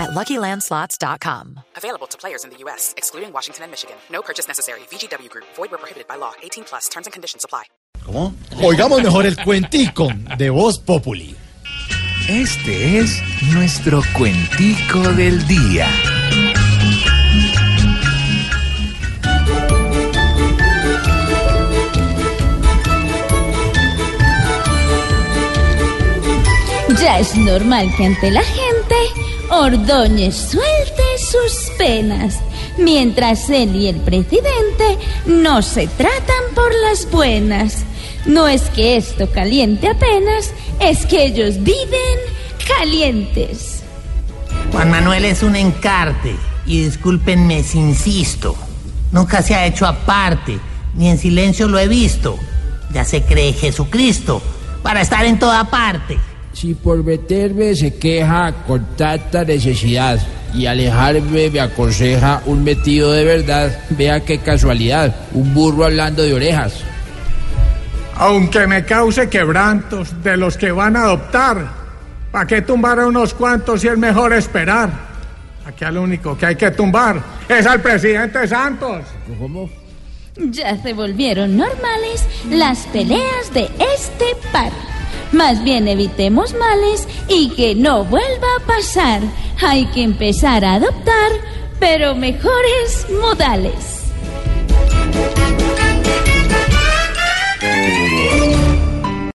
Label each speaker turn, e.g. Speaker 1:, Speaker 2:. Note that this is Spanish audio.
Speaker 1: at LuckyLandSlots.com.
Speaker 2: Available to players in the U.S., excluding Washington and Michigan. No purchase necessary. VGW Group. Void where prohibited by law. 18 plus. Terms and conditions apply.
Speaker 3: ¿Cómo? Oigamos mejor el cuentico de Voz Populi.
Speaker 4: Este es nuestro cuentico del día.
Speaker 5: Ya es normal que ante la gente Ordóñez suelte sus penas, mientras él y el presidente no se tratan por las buenas. No es que esto caliente apenas, es que ellos viven calientes.
Speaker 6: Juan Manuel es un encarte y discúlpenme si insisto. Nunca se ha hecho aparte, ni en silencio lo he visto. Ya se cree Jesucristo para estar en toda parte.
Speaker 7: Si por meterme se queja con tanta necesidad y alejarme me aconseja un metido de verdad, vea qué casualidad, un burro hablando de orejas.
Speaker 8: Aunque me cause quebrantos de los que van a adoptar, ¿para qué tumbar a unos cuantos si es mejor esperar? Aquí al único que hay que tumbar es al presidente Santos.
Speaker 7: ¿Cómo?
Speaker 5: Ya se volvieron normales las peleas de este par. Más bien evitemos males y que no vuelva a pasar. Hay que empezar a adoptar, pero mejores modales.